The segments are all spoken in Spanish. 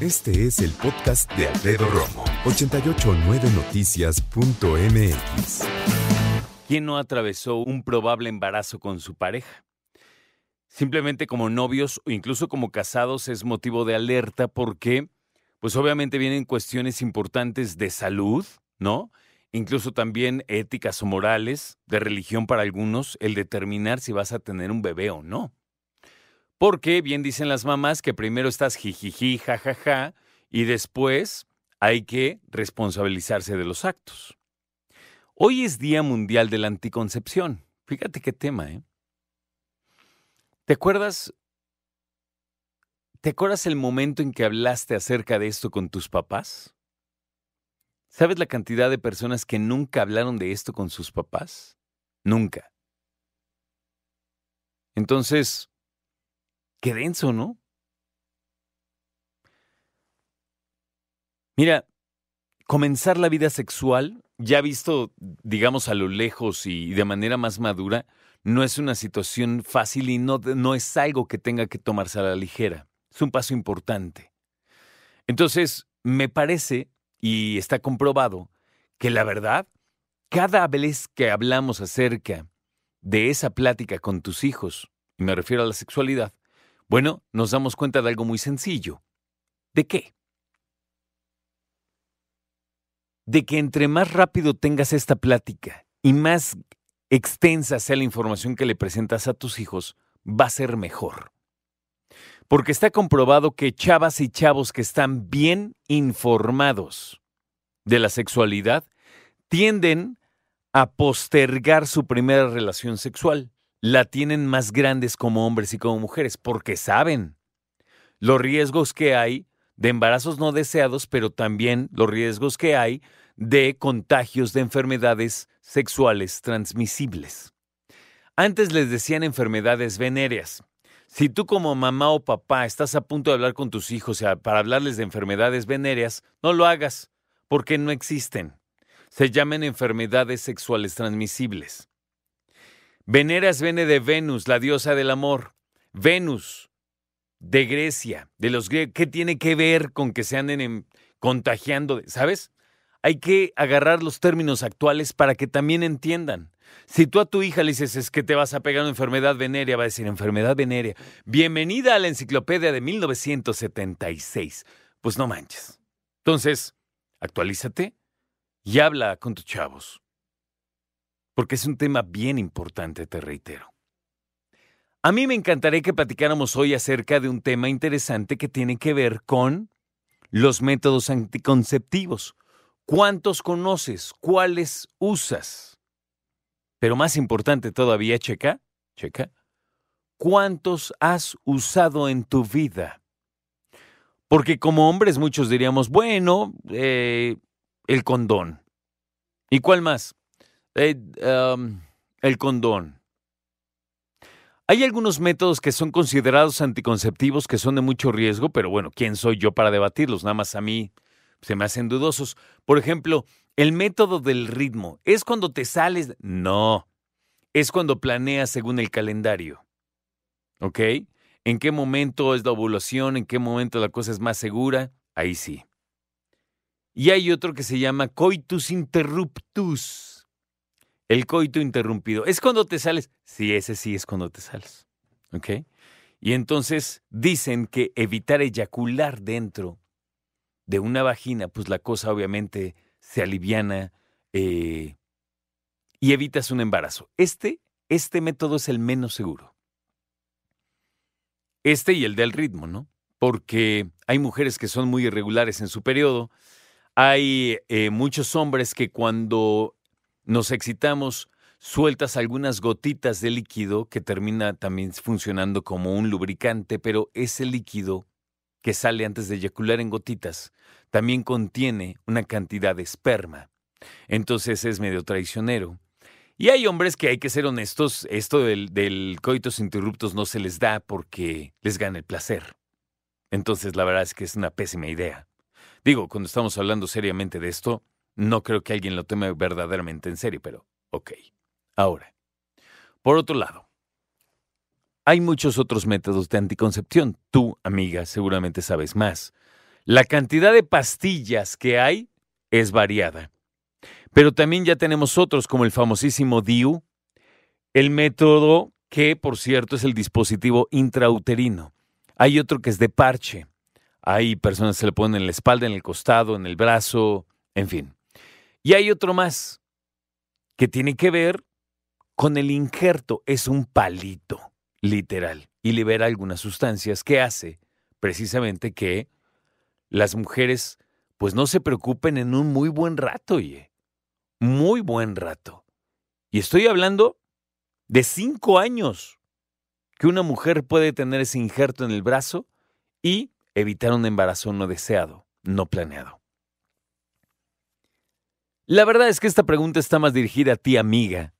Este es el podcast de Alfredo Romo, 889noticias.mx. ¿Quién no atravesó un probable embarazo con su pareja? Simplemente como novios o incluso como casados es motivo de alerta porque, pues obviamente vienen cuestiones importantes de salud, ¿no? incluso también éticas o morales, de religión para algunos, el determinar si vas a tener un bebé o no. Porque bien dicen las mamás que primero estás jijiji, jajaja, y después hay que responsabilizarse de los actos. Hoy es Día Mundial de la Anticoncepción. Fíjate qué tema, ¿eh? ¿Te acuerdas? ¿Te acuerdas el momento en que hablaste acerca de esto con tus papás? ¿Sabes la cantidad de personas que nunca hablaron de esto con sus papás? Nunca. Entonces, qué denso, ¿no? Mira, comenzar la vida sexual, ya visto, digamos, a lo lejos y de manera más madura, no es una situación fácil y no, no es algo que tenga que tomarse a la ligera. Es un paso importante. Entonces, me parece y está comprobado que la verdad, cada vez que hablamos acerca de esa plática con tus hijos, y me refiero a la sexualidad, bueno, nos damos cuenta de algo muy sencillo. ¿De qué? De que entre más rápido tengas esta plática y más extensa sea la información que le presentas a tus hijos, va a ser mejor porque está comprobado que chavas y chavos que están bien informados de la sexualidad tienden a postergar su primera relación sexual. La tienen más grandes como hombres y como mujeres porque saben los riesgos que hay de embarazos no deseados, pero también los riesgos que hay de contagios de enfermedades sexuales transmisibles. Antes les decían enfermedades venéreas. Si tú como mamá o papá estás a punto de hablar con tus hijos para hablarles de enfermedades venéreas, no lo hagas, porque no existen. Se llaman enfermedades sexuales transmisibles. Veneras viene de Venus, la diosa del amor. Venus, de Grecia, de los griegos. ¿Qué tiene que ver con que se anden contagiando? ¿Sabes? Hay que agarrar los términos actuales para que también entiendan. Si tú a tu hija le dices es que te vas a pegar una enfermedad venérea, va a decir enfermedad venérea. Bienvenida a la enciclopedia de 1976. Pues no manches. Entonces, actualízate y habla con tus chavos. Porque es un tema bien importante, te reitero. A mí me encantaría que platicáramos hoy acerca de un tema interesante que tiene que ver con los métodos anticonceptivos. ¿Cuántos conoces? ¿Cuáles usas? Pero más importante todavía, checa, checa, ¿cuántos has usado en tu vida? Porque como hombres muchos diríamos, bueno, eh, el condón. ¿Y cuál más? El condón. Hay algunos métodos que son considerados anticonceptivos que son de mucho riesgo, pero bueno, ¿quién soy yo para debatirlos? Nada más a mí se me hacen dudosos. Por ejemplo, el método del ritmo. ¿Es cuando te sales? No. Es cuando planeas según el calendario. ¿Ok? ¿En qué momento es la ovulación? ¿En qué momento la cosa es más segura? Ahí sí. Y hay otro que se llama coitus interruptus. El coito interrumpido. ¿Es cuando te sales? Sí, ese sí es cuando te sales. ¿Ok? Y entonces dicen que evitar eyacular dentro de una vagina, pues la cosa obviamente se aliviana eh, y evitas un embarazo. Este, este método es el menos seguro. Este y el del ritmo, ¿no? Porque hay mujeres que son muy irregulares en su periodo, hay eh, muchos hombres que cuando nos excitamos sueltas algunas gotitas de líquido que termina también funcionando como un lubricante, pero ese líquido que sale antes de eyacular en gotitas también contiene una cantidad de esperma. Entonces es medio traicionero. Y hay hombres que hay que ser honestos, esto del, del coitos interruptos no se les da porque les gana el placer. Entonces la verdad es que es una pésima idea. Digo, cuando estamos hablando seriamente de esto, no creo que alguien lo tome verdaderamente en serio, pero ok. Ahora, por otro lado, hay muchos otros métodos de anticoncepción. Tú, amiga, seguramente sabes más. La cantidad de pastillas que hay es variada. Pero también ya tenemos otros como el famosísimo DIU, el método que, por cierto, es el dispositivo intrauterino. Hay otro que es de parche. Hay personas que se le ponen en la espalda, en el costado, en el brazo, en fin. Y hay otro más que tiene que ver con el injerto. Es un palito, literal, y libera algunas sustancias que hace precisamente que las mujeres pues no se preocupen en un muy buen rato, oye. Muy buen rato. Y estoy hablando de cinco años que una mujer puede tener ese injerto en el brazo y evitar un embarazo no deseado, no planeado. La verdad es que esta pregunta está más dirigida a ti, amiga,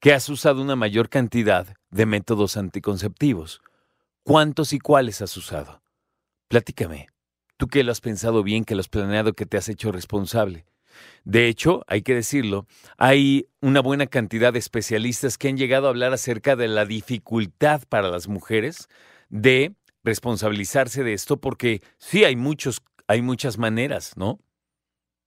que has usado una mayor cantidad de métodos anticonceptivos. ¿Cuántos y cuáles has usado? Platícame. Tú que lo has pensado bien, que lo has planeado, que te has hecho responsable. De hecho, hay que decirlo, hay una buena cantidad de especialistas que han llegado a hablar acerca de la dificultad para las mujeres de responsabilizarse de esto, porque sí hay muchos, hay muchas maneras, ¿no?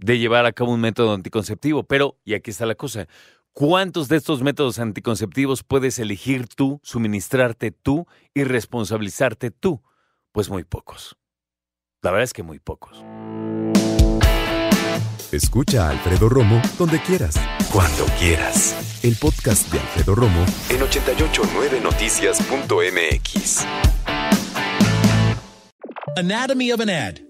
De llevar a cabo un método anticonceptivo, pero, y aquí está la cosa, ¿cuántos de estos métodos anticonceptivos puedes elegir tú, suministrarte tú y responsabilizarte tú? Pues muy pocos. La verdad es que muy pocos. Escucha a Alfredo Romo donde quieras. Cuando quieras. El podcast de Alfredo Romo en 889noticias.mx. Anatomy of an ad.